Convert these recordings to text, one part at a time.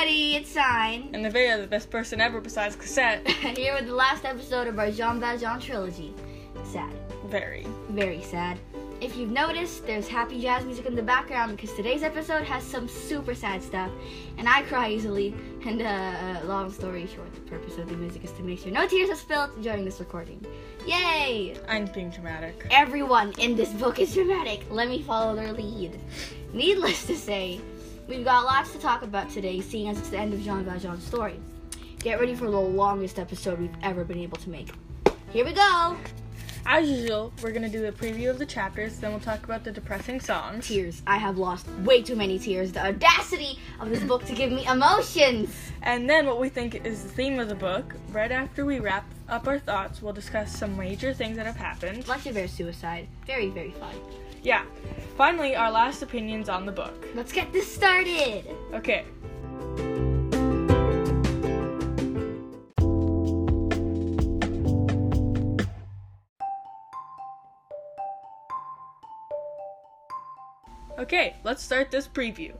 everybody, it's Sign. And the video, the best person ever besides Cosette. Here with the last episode of our Jean Valjean trilogy. Sad. Very. Very sad. If you've noticed, there's happy jazz music in the background because today's episode has some super sad stuff, and I cry easily. And uh, long story short, the purpose of the music is to make sure no tears are spilled during this recording. Yay! I'm being dramatic. Everyone in this book is dramatic. Let me follow their lead. Needless to say, we've got lots to talk about today, seeing as it's the end of Jean Valjean's story. Get ready for the longest episode we've ever been able to make. Here we go! As usual, we're gonna do a preview of the chapters, then we'll talk about the depressing songs. Tears. I have lost way too many tears. The audacity of this book to give me emotions! And then what we think is the theme of the book. Right after we wrap up our thoughts, we'll discuss some major things that have happened. Like Javert suicide. Very, very fun. Yeah. Finally, our last opinions on the book. Let's get this started! Okay. Okay, let's start this preview.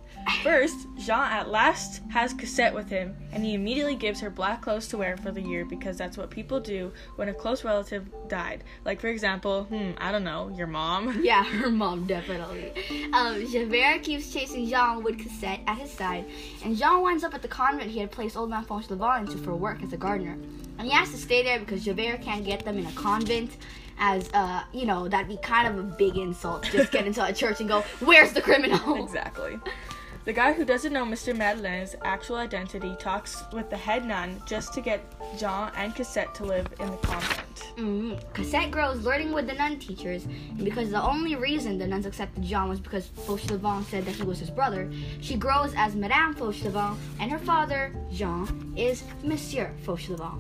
First, Jean at last has Cosette with him, and he immediately gives her black clothes to wear for the year because that's what people do when a close relative died. Like, for example, hmm, I don't know, your mom. Yeah, her mom definitely. Um, Javert keeps chasing Jean with Cosette at his side, and Jean winds up at the convent he had placed old man Fauchelevent into for work as a gardener. And he has to stay there because Javert can't get them in a convent, as uh, you know, that'd be kind of a big insult. to Just get into a church and go, "Where's the criminal?" Exactly. The guy who doesn't know Mr. Madeleine's actual identity talks with the head nun just to get Jean and Cosette to live in the convent. Mm. Cosette grows learning with the nun teachers, and because the only reason the nuns accepted Jean was because Fauchelevent said that he was his brother, she grows as Madame Fauchelevent, and her father, Jean, is Monsieur Fauchelevent.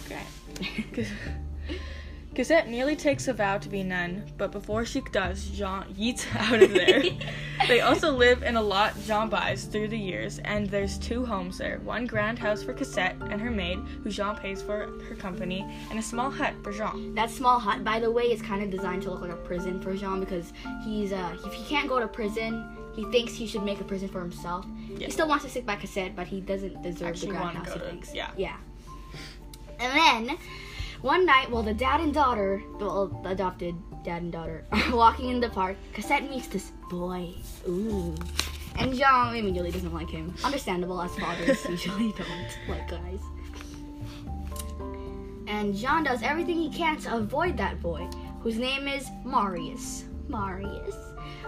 Okay. Cosette nearly takes a vow to be a nun, but before she does, Jean yeets out of there. they also live in a lot Jean buys through the years, and there's two homes there one grand house for Cosette and her maid, who Jean pays for her company, and a small hut for Jean. That small hut, by the way, is kind of designed to look like a prison for Jean because he's uh, if he can't go to prison, he thinks he should make a prison for himself. Yeah. He still wants to stick by Cosette, but he doesn't deserve Actually the grand house. He thinks. yeah. Yeah. And then one night, while the dad and daughter, well, the adopted dad and daughter, are walking in the park, Cosette meets this boy. Ooh. And Jean immediately doesn't like him. Understandable, as fathers usually don't like guys. And Jean does everything he can to avoid that boy, whose name is Marius. Marius.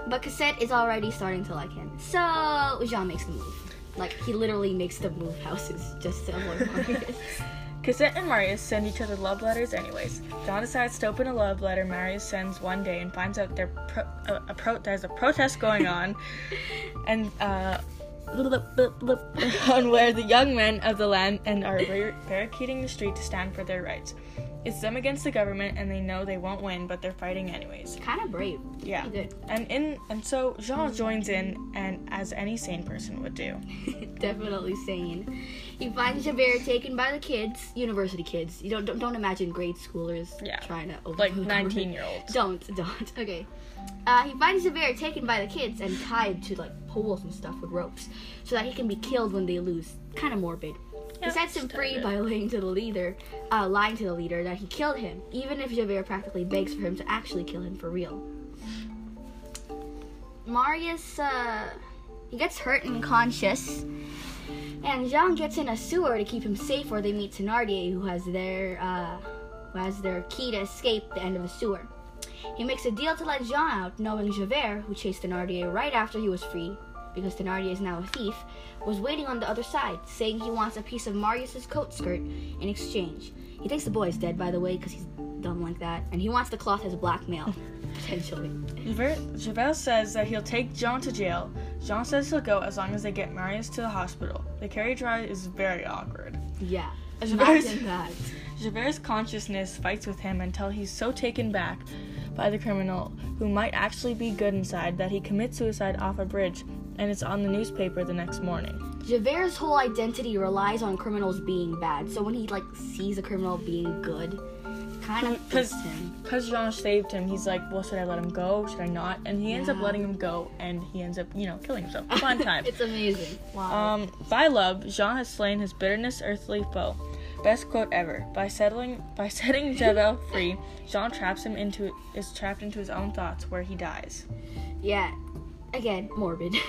But Cosette is already starting to like him. So Jean makes the move. Like, he literally makes the move houses just to avoid Marius. Cosette and Marius send each other love letters anyways. John decides to open a love letter Marius sends one day and finds out there pro- uh, a pro- there's a protest going on and uh, on where the young men of the land and are bar- barricading the street to stand for their rights. It's them against the government and they know they won't win but they're fighting anyways. kind of brave. Yeah. Pretty And in and so Jean joins in and as any sane person would do. Definitely sane. He finds Javert taken by the kids, university kids. You don't don't, don't imagine grade schoolers Yeah. trying to overthrow Like 19 year olds. Don't, don't. Okay. Uh, he finds Javert taken by the kids and tied to like poles and stuff with ropes, so that he can be killed when they lose. Kind of morbid. He sets him free by lying to the leader, uh, lying to the leader that he killed him, even if Javert practically begs for him to actually kill him for real. Marius, uh, he gets hurt and unconscious, and Jean gets in a sewer to keep him safe where they meet Thenardier, who has their, uh, who has their key to escape the end of the sewer. He makes a deal to let Jean out, knowing Javert, who chased Thenardier right after he was free, because Thenardier is now a thief, was waiting on the other side, saying he wants a piece of Marius's coat skirt in exchange. He thinks the boy is dead, by the way, because he's dumb like that, and he wants the cloth as blackmail, potentially. Javert, Javert says that he'll take Jean to jail. Jean says he'll go as long as they get Marius to the hospital. The carriage ride is very awkward. Yeah, Javert's. Javert's consciousness fights with him until he's so taken back by the criminal, who might actually be good inside, that he commits suicide off a bridge, and it's on the newspaper the next morning. Javert's whole identity relies on criminals being bad, so when he like sees a criminal being good, kind of Because him. because Jean saved him, he's like, well, should I let him go? Should I not? And he ends up letting him go, and he ends up, you know, killing himself. Fun time. it's amazing. Wow. Um, by love, Jean has slain his bitterness earthly foe. Best quote ever. By settling, by setting Javel free, Jean traps him into is trapped into his own thoughts, where he dies. Yeah, again, morbid.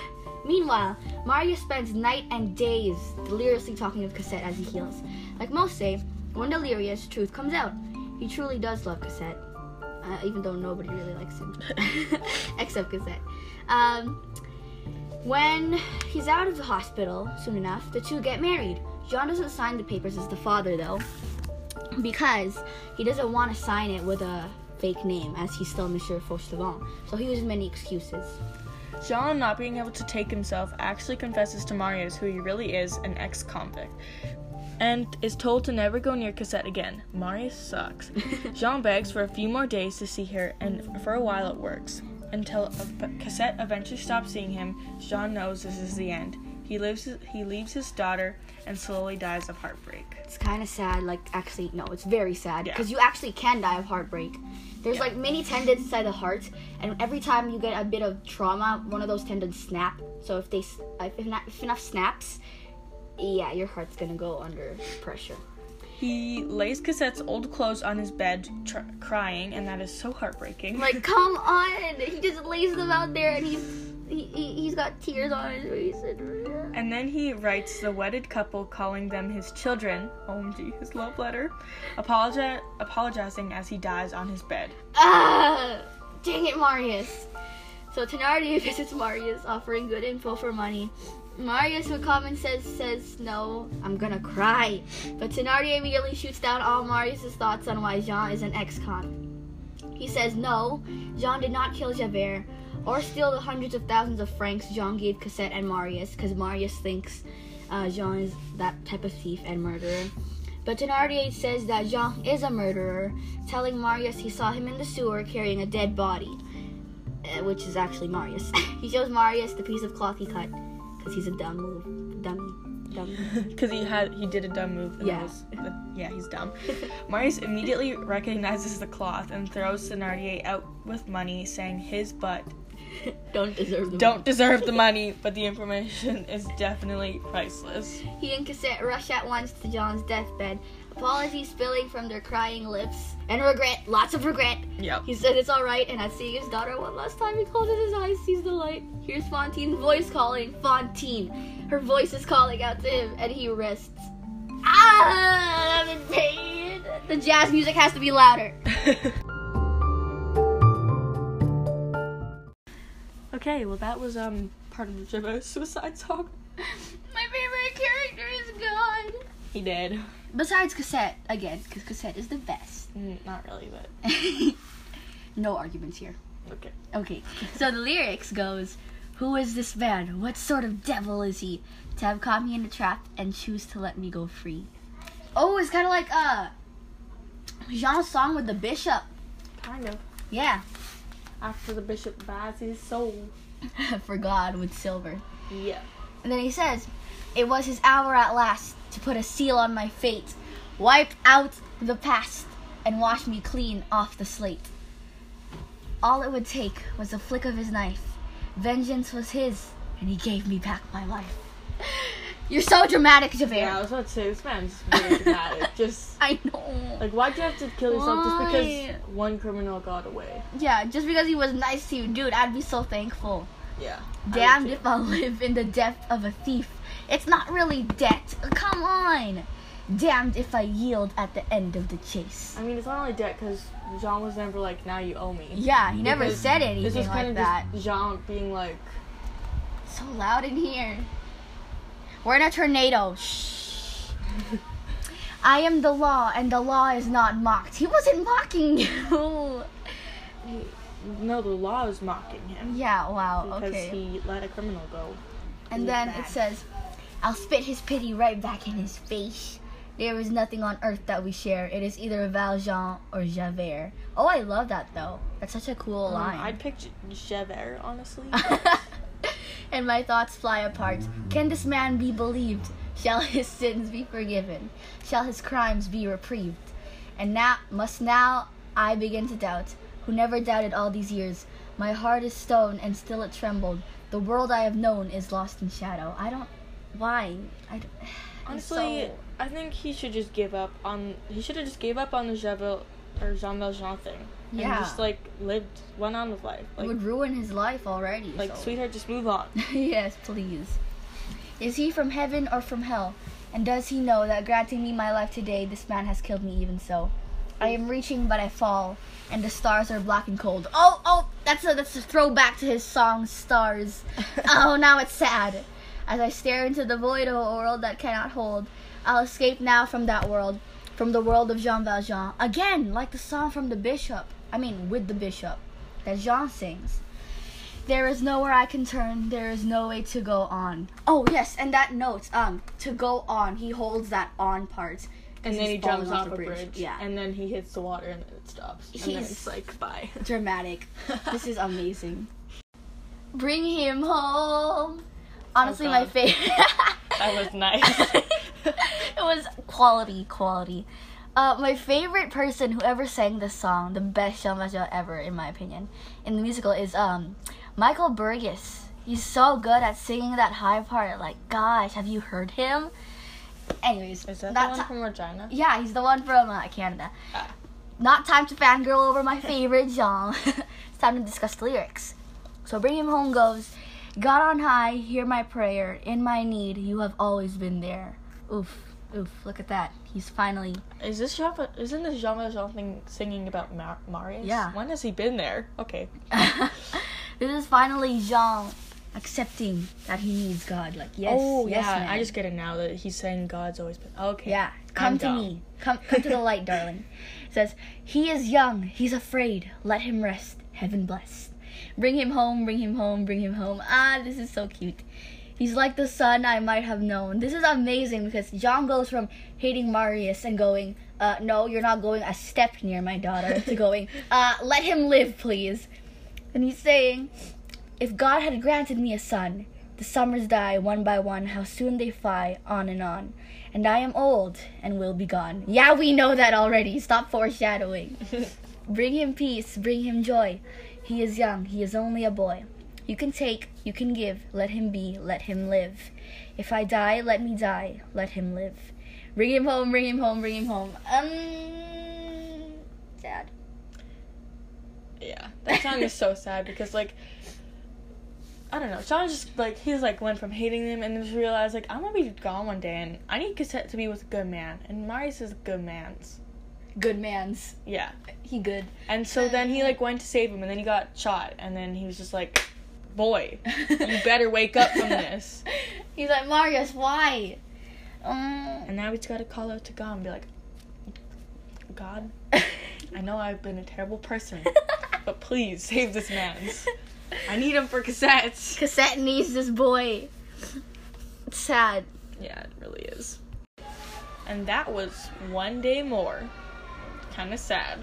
Meanwhile, Mario spends night and days deliriously talking of Cosette as he heals. Like most say, when delirious, truth comes out. He truly does love Cosette, uh, even though nobody really likes him, except Cosette. Um, when he's out of the hospital soon enough, the two get married. John doesn't sign the papers as the father, though, because he doesn't want to sign it with a fake name, as he's still Monsieur Fauchelevent. So he uses many excuses. Jean, not being able to take himself, actually confesses to Marius who he really is an ex convict and is told to never go near Cosette again. Marius sucks. Jean begs for a few more days to see her, and for a while it works. Until Cosette eventually stops seeing him, Jean knows this is the end. He lives. He leaves his daughter and slowly dies of heartbreak. It's kind of sad. Like, actually, no, it's very sad Yeah. because you actually can die of heartbreak. There's Yeah. like many tendons inside the heart, and every time you get a bit of trauma, one of those tendons snap. So if they, if, not, if enough snaps, yeah, your heart's gonna go under pressure. He lays Cosette's old clothes on his bed, tr- crying, and that is so heartbreaking. Like, come on! He just lays them out there, and he's he, he's got tears on his face. And, And then he writes the wedded couple, calling them his children. OMG, his love letter. Apologi- apologizing as he dies on his bed. Ah! Dang it, Marius. So Thenardier visits Marius, offering good info for money. Marius, who common says says no, I'm gonna cry. But Thenardier immediately shoots down all Marius's thoughts on why Jean is an ex-con. He says no, Jean did not kill Javert or steal the hundreds of thousands of francs Jean gave Cosette and Marius, because Marius thinks uh, Jean is that type of thief and murderer. But Thenardier says that Jean is a murderer, telling Marius he saw him in the sewer carrying a dead body, uh, which is actually Marius. he shows Marius the piece of cloth he cut, because he's a dumb move, dummy, dummy. Because he had he did a dumb move. And Yeah. Was, yeah, he's dumb. Marius immediately recognizes the cloth and throws Thenardier out with money, saying his butt Don't deserve the don't deserve the money, but the information is definitely priceless. He and Cassette rush at once to John's deathbed, apologies spilling from their crying lips, and regret, lots of regret. Yeah. He says it's alright, and at seeing his daughter one last time, he closes his eyes, sees the light. Here's Fantine's voice calling, Fontaine, Her voice is calling out to him, and he rests. Ah, I'm in pain. The jazz music has to be louder. okay, well that was um part of the Jibbo suicide song. My favorite character is gone. He did. Besides Cosette, again, because Cosette is the best. Mm, not really, but no arguments here. okay. Okay, so the lyrics goes, "Who is this man? What sort of devil is he? To have caught me in a trap and choose to let me go free." Oh, it's kind of like uh Jean's song with the bishop. Kind of. Yeah, After the bishop buys his soul. for God with silver. Yeah. And then he says, "It was his hour at last to put a seal on my fate, wipe out the past, and wash me clean off the slate. All it would take was a flick of his knife. Vengeance was his, and he gave me back my life." You're so dramatic, Javert. Yeah, I was about to say this man's very dramatic. Just I know. like why'd you have to kill yourself just because one criminal got away? Yeah, just because he was nice to you, dude, I'd be so thankful. Yeah. Damned if I'll live in the depth of a thief. It's not really debt. Come on. Damned if I yield at the end of the chase. I mean, it's not only debt because Jean was never like, now you owe me. Yeah, he never Because said This anything was kind like of that. just Jean being like, So loud in here. We're in a tornado. Shh. I am the law, and the law is not mocked. He wasn't mocking you. no, the law is mocking him yeah, wow, because okay. he let a criminal go. And then it says, I'll spit his pity right back in his face. There is nothing on earth that we share. It is either Valjean or Javert. Oh, I love that though. That's such a cool Um, line. I'd pick Javert, honestly. and my thoughts fly apart. Can this man be believed? Shall his sins be forgiven? Shall his crimes be reprieved? And now must now I begin to doubt, who never doubted all these years. My heart is stone and still it trembled. The world I have known is lost in shadow. I don't why? I don't, Honestly, so- I think he should just give up on. He should have just gave up on the Jean or Jean Valjean thing. And Yeah. just like lived, went on with life. it would ruin his life already. like so. sweetheart, just move on. yes, please. Is he from heaven or from hell? And does he know that granting me my life today, this man has killed me even so? I am reaching, but I fall, and the stars are black and cold. Oh, oh, that's a that's a throwback to his song "Stars." oh, now it's sad. As I stare into the void of a world that cannot hold, I'll escape now from that world, from the world of Jean Valjean. Again, like the song from the Bishop. I mean, with the Bishop, that Jean sings. There is nowhere I can turn. There is no way to go on. Oh yes, and that note, um, to go on. He holds that on part. And then he jumps falling off a bridge. Yeah, And then he hits the water and then it stops. And then He's- it's like bye. dramatic. this is amazing. Bring him home. Honestly, my favorite. That was nice. it was quality, quality. Uh, my favorite person who ever sang this song, the best Jean Valjean ever, in my opinion, in the musical is um Michael Burgess. He's so good at singing that high part. Like, gosh, have you heard him? Anyways, Is that not the one from Regina? yeah, he's the one from uh, Canada. Ah. Not time to fangirl over my favorite Jean. it's time to discuss the lyrics. So Bring Him Home goes, God on high, hear my prayer. In my need, you have always been there. Oof, oof, look at that. He's finally. Is this Jean? Isn't this Jean Valjean thing singing about Mar- Marius? Yeah. When has he been there? Okay. this is finally Jean accepting that he needs God. Like, yes, oh yes, yeah, man. I just get it now that he's saying God's always been. Okay. Yeah, come I'm to dumb. me. Come, come to the light, darling. It says, He is young, he's afraid. Let him rest. Heaven blessed. Bring him home, bring him home, bring him home. Ah, this is so cute. He's like the son I might have known. This is amazing because John goes from hating Marius and going, uh, no, you're not going a step near my daughter, to going, uh, let him live, please. And he's saying, if God had granted me a son, the summers die one by one, how soon they fly, on and on. And I am old and will be gone. Yeah, we know that already. Stop foreshadowing. bring him peace, bring him joy. He is young, he is only a boy. You can take, you can give, let him be, let him live. If I die, let me die, let him live. Bring him home, bring him home, bring him home. Um, sad. Yeah, that song is so sad because like I don't know. Sean just like he's like went from hating them and then just realized like I'm gonna be gone one day and I need Cosette to be with a good man and Marius is a good man's. Good man's. Yeah, He good. and so then he like went to save him and then he got shot and then he was just like, boy, you better wake up from this. He's like, Marius, why? Um, And now he's got to call out to God and be like, God, I know I've been a terrible person, but please save this man's. I need him for Cosette's. Cosette needs this boy. It's sad. Yeah, it really is. And that was one day more. Kind of sad.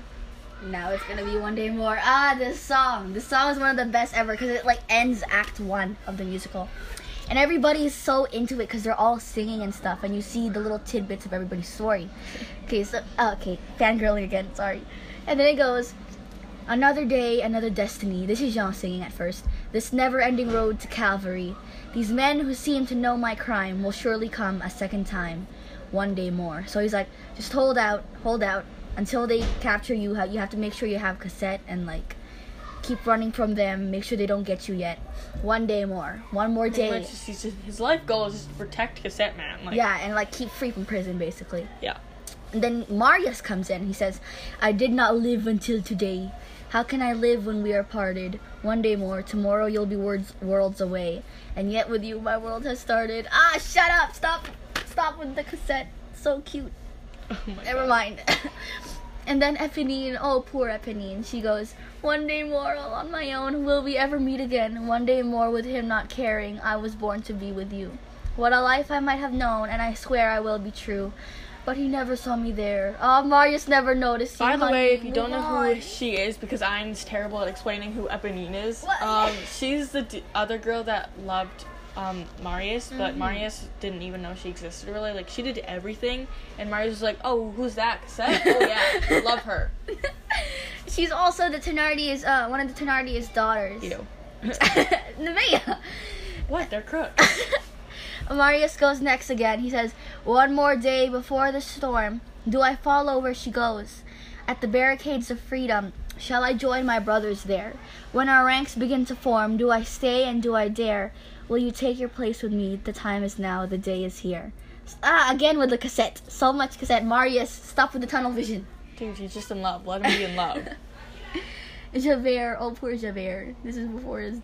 Now it's gonna be one day more. Ah, this song. This song is one of the best ever because it like ends Act One of the musical, and everybody is so into it because they're all singing and stuff, and you see the little tidbits of everybody's story. Okay, so uh, okay, fangirling again. Sorry, and then it goes. Another day, another destiny. This is Jean singing at first. This never ending road to Calvary. These men who seem to know my crime will surely come a second time. One day more. So he's like, just hold out, hold out. Until they capture you, you have to make sure you have Cosette and like keep running from them. Make sure they don't get you yet. One day more. One more day. just- just- his life goal is to protect Cosette Man. Like, Yeah, and like keep free from prison basically. Yeah. And then Marius comes in. He says, I did not live until today. How can I live when we are parted? One day more, tomorrow you'll be words, worlds away. And yet with you, my world has started. Ah, shut up! Stop! Stop with the Cosette. So cute. Oh Never God. mind. and then Eponine, oh poor Eponine, she goes, One day more all on my own, will we ever meet again? One day more with him not caring, I was born to be with you. What a life I might have known, and I swear I will be true. But he never saw me there. Oh, Marius never noticed. By the way, if you don't know who she is, because I'm terrible at explaining who Eponine is, What? um, she's the d- other girl that loved um, Marius, but Mhm. Marius didn't even know she existed really. Like she did everything, and Marius was like, "Oh, who's that Cosette? Oh yeah, love her." She's also the Thenardier's, uh, one of the Thenardier's daughters. You. Nevaeh. what? They're crooks. Marius goes next again. He says, One more day before the storm, do I follow where she goes? At the barricades of freedom, shall I join my brothers there? When our ranks begin to form, do I stay and do I dare? Will you take your place with me? The time is now, the day is here. Ah, again with the Cosette. So much Cosette. Marius, stop with the tunnel vision. Dude, he's just in love. Let him be in love. Javert, oh poor Javert. This is before his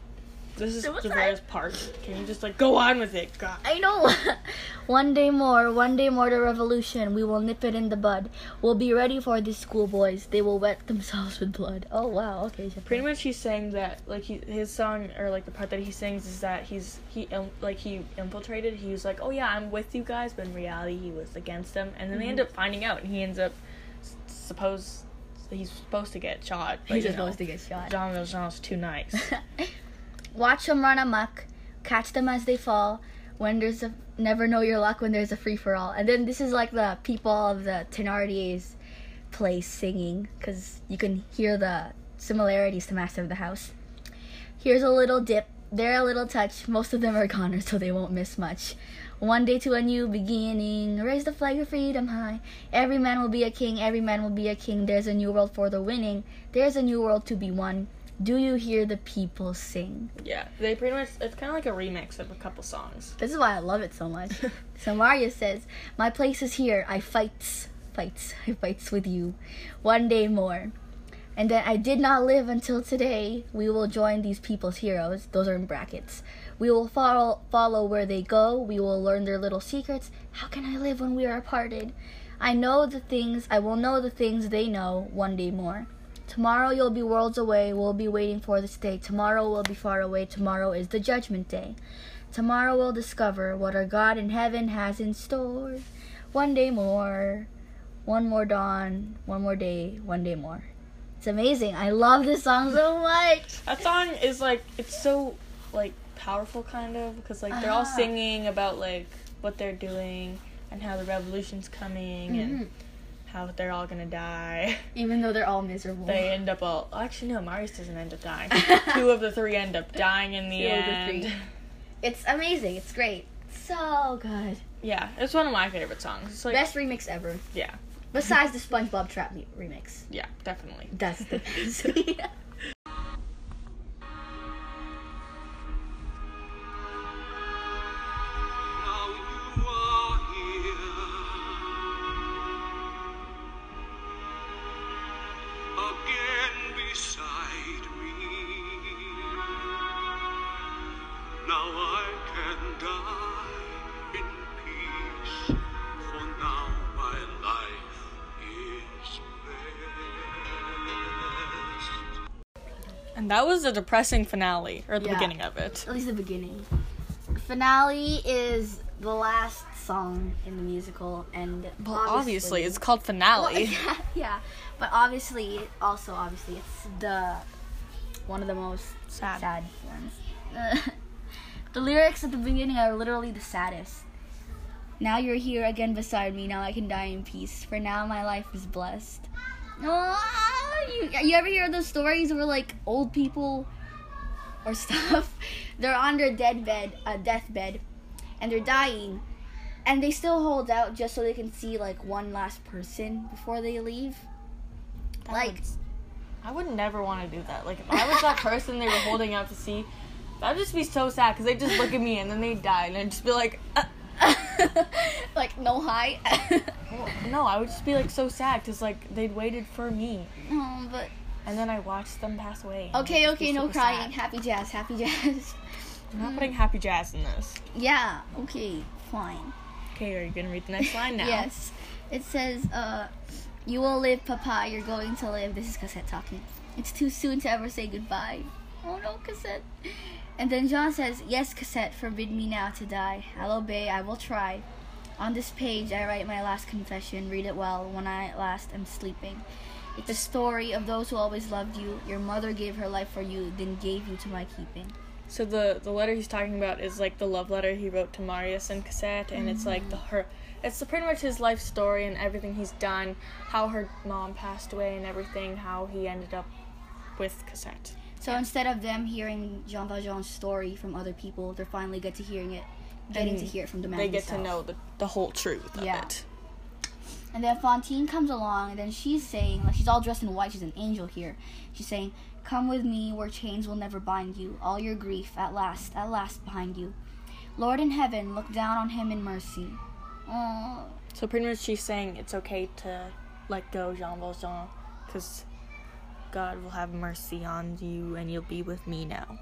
This is Suicide. Javert's part. Can you just like go on with it? God. I know. one day more, one day more to revolution. We will nip it in the bud. We'll be ready for these schoolboys. They will wet themselves with blood. Oh wow. Okay. Japan. Pretty much, he's saying that like he, his song or like the part that he sings is that he's he il- like he infiltrated. He was like, oh yeah, I'm with you guys, but in reality, he was against them. And then they Mhm. end up finding out, and he ends up s- suppose he's supposed to get shot. But, He's just know, supposed to get shot. Jean Valjean's too nice. Watch them run amok. Catch them as they fall. When there's a never know your luck when there's a free for all. And then this is like the people of the Thenardier's place singing because you can hear the similarities to Master of the House. Here's a little dip. There a little touch. Most of them are goners, so they won't miss much. One day to a new beginning. Raise the flag of freedom high. Every man will be a king. Every man will be a king. There's a new world for the winning. There's a new world to be won. Do you hear the people sing? yeah, they pretty much it's kind of like a remix of a couple songs. This is why I love it so much. so Mario says, "My place is here. I fights, fights, I fights with you. One day more." And then I did not live until today. We will join these people's heroes. Those are in brackets. We will follow follow where they go. We will learn their little secrets. How can I live when we are parted? I know the things. I will know the things they know. One day more. Tomorrow you'll be worlds away. We'll be waiting for this day. Tomorrow will be far away. Tomorrow is the judgment day. Tomorrow we'll discover what our God in heaven has in store. One day more, one more dawn, one more day, one day more. It's amazing. I love this song so much. That song is like it's so like powerful kind of because like they're all Ah. singing about like what they're doing and how the revolution's coming and how they're all gonna die. Even though they're all miserable. They end up all actually no, Marius doesn't end up dying. Two of the three end up dying in the Two end. It's amazing. It's great. So good. Yeah, it's one of my favorite songs. It's like Best remix ever. yeah, Besides the SpongeBob Trap remix. yeah, definitely. That's the best. That was a depressing finale or the Yeah. beginning of it. At least the beginning. Finale is the last song in the musical, and Well, obviously, it's called finale. Well, yeah, yeah, but obviously, also obviously, it's the one of the most Sad. sad ones. the lyrics at the beginning are literally the saddest. Now you're here again beside me. Now I can die in peace. For now, my life is blessed. Oh, you, ever hear those stories where like old people or stuff, they're on their dead bed, a uh, deathbed, and they're dying, and they still hold out just so they can see like one last person before they leave. That Like, would- I would never want to do that. Like, if I was that person they were holding out to see, that'd just be so sad because they just look at me and then they die, and I'd just be like, uh, like no hi. well, no, I would just be like so sad because like they'd waited for me, oh, but and then I watched them pass away. okay, I'd just be okay, no crying. sad. Happy jazz, happy jazz. I'm not putting happy jazz in this. yeah, okay, fine. Okay, are you gonna read the next line now? Yes. It says, uh, you will live, Papa. You're going to live. This is Cosette talking. It's too soon to ever say goodbye. Oh no, Cosette. And then John says, Yes, Cosette, forbid me now to die. I'll obey, I will try. On this page, I write my last confession. Read it well when I last am sleeping. It's a story of those who always loved you. Your mother gave her life for you, then gave you to my keeping. So the the letter he's talking about is like the love letter he wrote to Marius and Cosette, and it's like the mm. her. It's the, pretty much his life story and everything he's done, how her mom passed away and everything, how he ended up with Cosette. So instead of them hearing Jean Valjean's story from other people, they're finally get to hearing it, getting to mm-hmm. hear it from the man They get to know the the whole truth of Yeah. it. And then Fontaine comes along, and then she's saying, like, she's all dressed in white. She's an angel here. She's saying, "Come with me, where chains will never bind you. All your grief, at last, at last, behind you. Lord in heaven, look down on him in mercy." Oh, So pretty much she's saying it's okay to let go Jean Valjean because God will have mercy on you and you'll be with me now.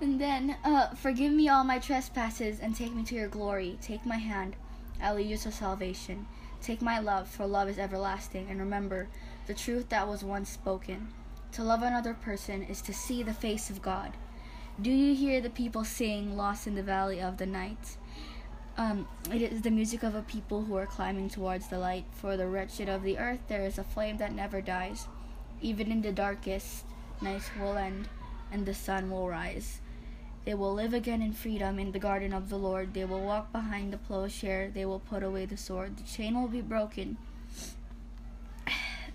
And then, uh, forgive me all my trespasses and take me to your glory. Take my hand, I'll lead you to salvation. Take my love, for love is everlasting. And remember the truth that was once spoken. To love another person is to see the face of God. Do you hear the people sing, Lost in the Valley of the Night? Um, it is the music of a people who are climbing towards the light. For the wretched of the earth, there is a flame that never dies. Even in the darkest, night will end, and the sun will rise. They will live again in freedom in the garden of the Lord. They will walk behind the plowshare. They will put away the sword. The chain will be broken.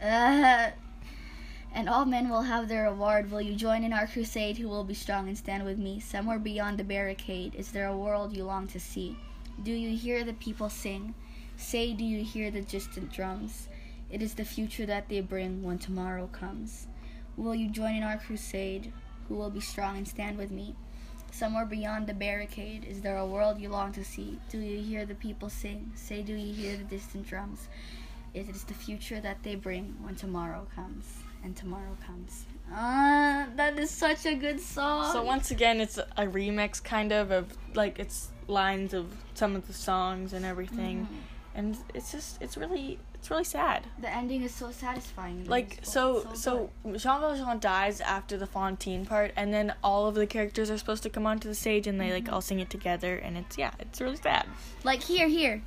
Uh, and all men will have their reward. Will you join in our crusade? Who will be strong and stand with me? Somewhere beyond the barricade, is there a world you long to see? Do you hear the people sing? Say, do you hear the distant drums? It is the future that they bring when tomorrow comes. Will you join in our crusade? Who will be strong and stand with me? Somewhere beyond the barricade, is there a world you long to see? Do you hear the people sing? Say, do you hear the distant drums? It is the future that they bring when tomorrow comes. And tomorrow comes. Ah, that is such a good song. So once again, it's a remix kind of of like it's lines of some of the songs and everything, mm-hmm. and it's just it's really it's really sad. the ending is so satisfying. Like musical. so so Jean Valjean dies after the Fontaine part, and then all of the characters are supposed to come onto the stage and they like mm-hmm. all sing it together, and it's yeah, it's really sad. like here, here.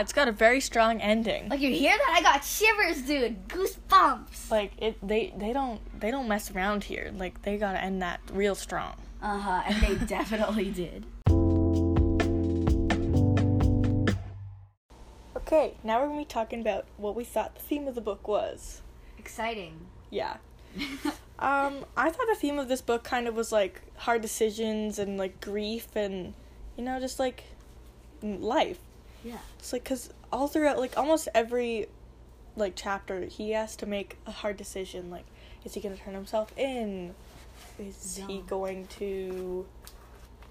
Yeah, it's got a very strong ending. Like you hear that? I got shivers, dude. Goosebumps. Like it, they they don't they don't mess around here. Like they gotta end that real strong. Uh huh. And they definitely did. Okay, now we're gonna be talking about what we thought the theme of the book was. Exciting. Yeah. Um, I thought the theme of this book kind of was like hard decisions and like grief and you know just like life. Yeah. It's like cuz all throughout like almost every like chapter he has to make a hard decision like is he going to turn himself in? Is he going to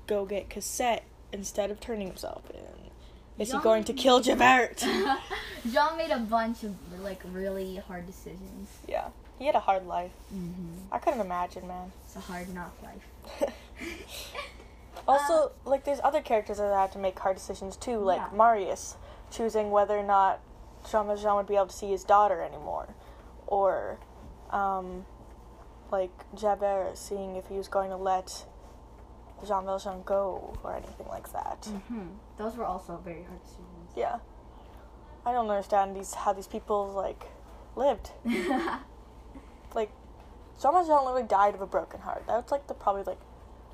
go get Cosette instead of turning himself in? Is he going to kill Javert? John made a bunch of like really hard decisions. yeah. He had a hard life. Mm-hmm. I couldn't imagine, man. It's a hard knock life. Also, like, there's other characters that had to make hard decisions too, like Yeah. Marius choosing whether or not Jean Valjean would be able to see his daughter anymore, or, um, like Javert seeing if he was going to let Jean Valjean go or anything like that. Mm-hmm. Those were also very hard decisions. Yeah, I don't understand these how these people like lived. Like, Jean Valjean literally died of a broken heart. That's like the probably like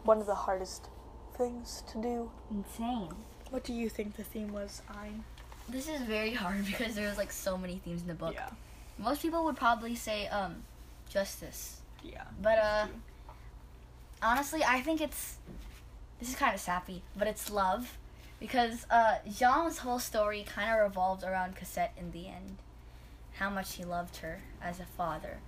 one of the hardest things to do. Insane. What do you think the theme was, Ein? This is very hard because there's like so many themes in the book. Yeah. Most people would probably say um justice. Yeah. But uh honestly, I think it's this is kind of sappy, but it's love because uh Jean's whole story kind of revolved around Cosette in the end. How much he loved her as a father.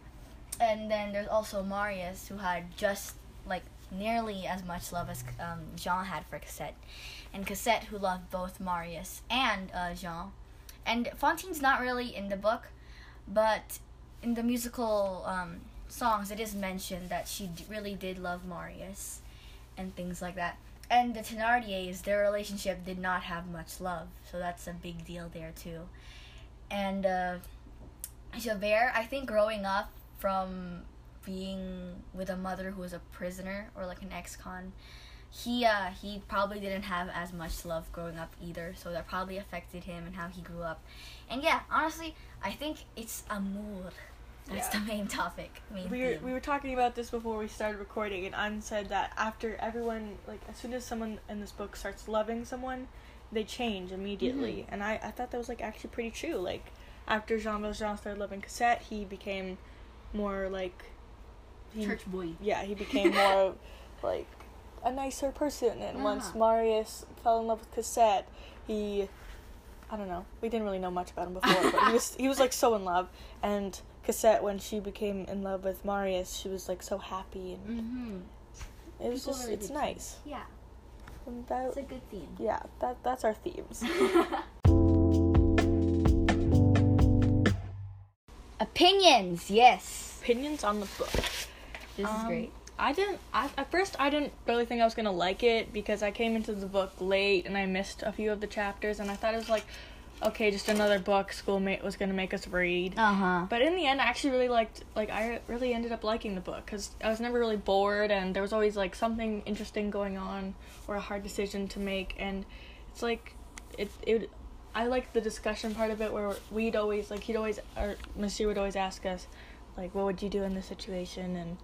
And then there's also Marius who had just like nearly as much love as um, Jean had for Cosette. And Cosette who loved both Marius and uh, Jean. And Fontaine's not really in the book, but in the musical um, songs, it is mentioned that she d- really did love Marius and things like that. and the Thenardiers, their relationship did not have much love, so that's a big deal there too. And uh, Javert, I think growing up from being with a mother who was a prisoner or like an ex-con, he uh, he probably didn't have as much love growing up either, so that probably affected him and how he grew up. And yeah, honestly, I think it's amour. That's Yeah. the main topic. Main We were, theme. we were talking about this before we started recording, and An said that after everyone, like, as soon as someone in this book starts loving someone, they change immediately. And I, I thought that was, like, actually pretty true. Like, after Jean Valjean started loving Cosette, he became more, like. He, church boy. Yeah, he became more, like, a nicer person. And once Uh-huh. Marius fell in love with Cosette, he. I don't know. We didn't really know much about him before, but he was he was like so in love. And Cosette, when she became in love with Marius, she was like so happy, and Mm-hmm. it was People just it's nice. Yeah, And that, it's a good theme. yeah, that that's our themes. Opinions, yes. Opinions on the book. This is Um, great. I didn't. I, at first, I didn't really think I was gonna like it because I came into the book late and I missed a few of the chapters, and I thought it was like, okay, just another book school mate was gonna make us read. Uh huh. But in the end, I actually really liked. Like, I really ended up liking the book because I was never really bored, and there was always like something interesting going on or a hard decision to make, and it's like, it it. I liked the discussion part of it where we'd always like he'd always or Monsieur would always ask us, like, what would you do in this situation, and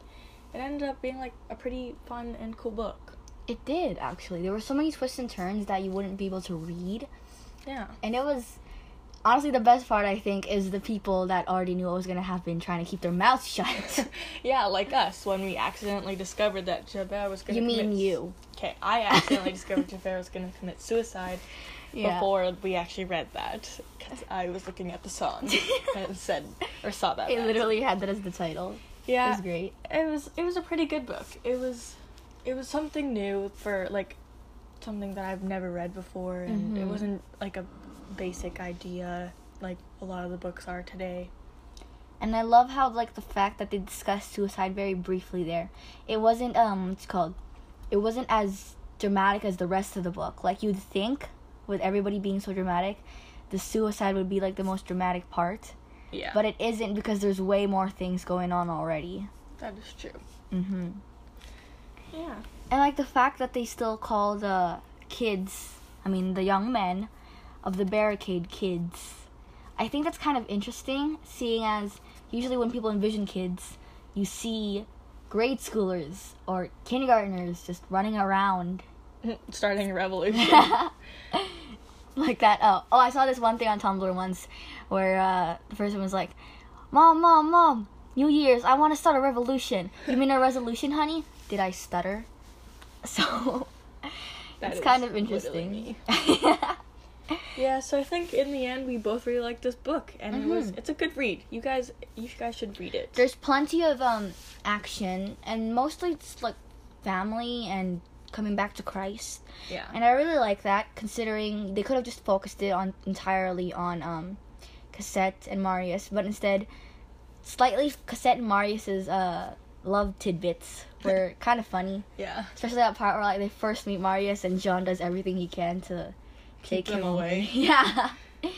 it ended up being like a pretty fun and cool book. It did actually. There were so many twists and turns that you wouldn't be able to read, Yeah. and it was honestly the best part. I think is the people that already knew what was gonna happen, trying to keep their mouths shut. Yeah, like us when we accidentally discovered that Javert was going to you mean commit you? Okay, I accidentally discovered Javert was going to commit suicide Yeah. before we actually read that. 'cause I was looking at the song and said or saw that. It literally had that as the title. Accident. It yeah, was great. it was it was a pretty good book. It was it was something new for like something that I've never read before, and it Mhm. wasn't like a basic idea like a lot of the books are today. And I love how like the fact that they discussed suicide very briefly there. It wasn't um what's it called it wasn't as dramatic as the rest of the book. Like you'd think with everybody being so dramatic, the suicide would be like the most dramatic part. Yeah, But it isn't because there's way more things going on already. that is true. Mhm. Yeah, And like the fact that they still call the kids, I mean the young men of the barricade kids. I think that's kind of interesting, seeing as usually when people envision kids, you see grade schoolers or kindergartners just running around starting a revolution. like that. Oh, oh, I saw this one thing on Tumblr once where uh, the person was like, "Mom, mom, mom, New Year's, I want to start a revolution." You mean a resolution, honey? Did I stutter? So it's kind of interesting. Yeah, so I think in the end we both really liked this book, and it was Mhm. it's a good read. You guys, you guys should read it. There's plenty of um action and mostly it's like family and coming back to Christ. yeah, And I really like that considering they could have just focused it on entirely on um Cosette and Marius, but instead slightly Cosette and Marius's uh love tidbits were kind of funny. yeah, Especially that part where like they first meet Marius and John does everything he can to Keep take him away. Yeah. It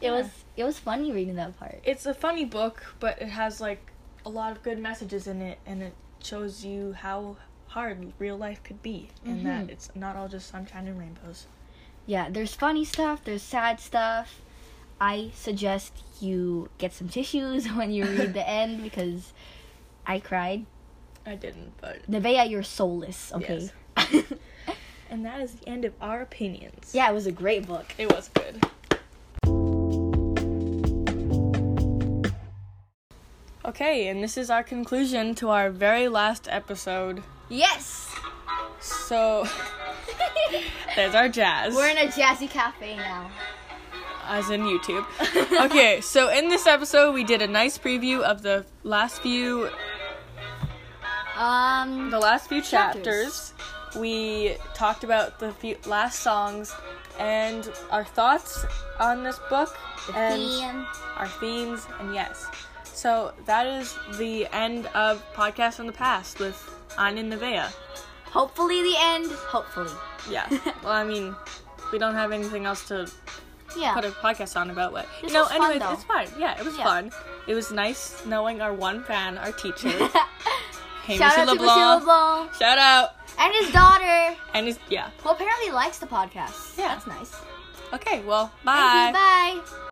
Yeah. was it was funny reading that part. it's a funny book, but it has like a lot of good messages in it, and it shows you how hard real life could be, and that Mhm. it's not all just sunshine and rainbows. Yeah, there's funny stuff, there's sad stuff. I suggest you get some tissues when you read the end because I cried. I didn't, but Nevaeh, you're soulless, okay? and that is the end of our opinions. yeah, it was a great book. it was good. Okay, and this is our conclusion to our very last episode. Yes! So there's our jazz, We're in a jazzy cafe now. As in YouTube. Okay, so in this episode, we did a nice preview of the last few Um, the last few Chapters. chapters. We talked about the few last songs and our thoughts on this book the and theme. our themes, and yes. So that is the end of Podcast from the Past with Anna Nevaeh. Hopefully, the end. Hopefully. Yeah. well, I mean, we don't have anything else to Yeah. put a podcast on about, what. This you know, fun, though. it's fine. Yeah, it was Yeah. fun. It was nice knowing our one fan, our teacher. hey, Shout out Monsieur to Monsieur LeBlanc. LeBlanc Shout out. and his daughter, And his yeah. Well, apparently likes the podcast. Yeah. That's nice. Okay. Well, Thank you, bye. Bye.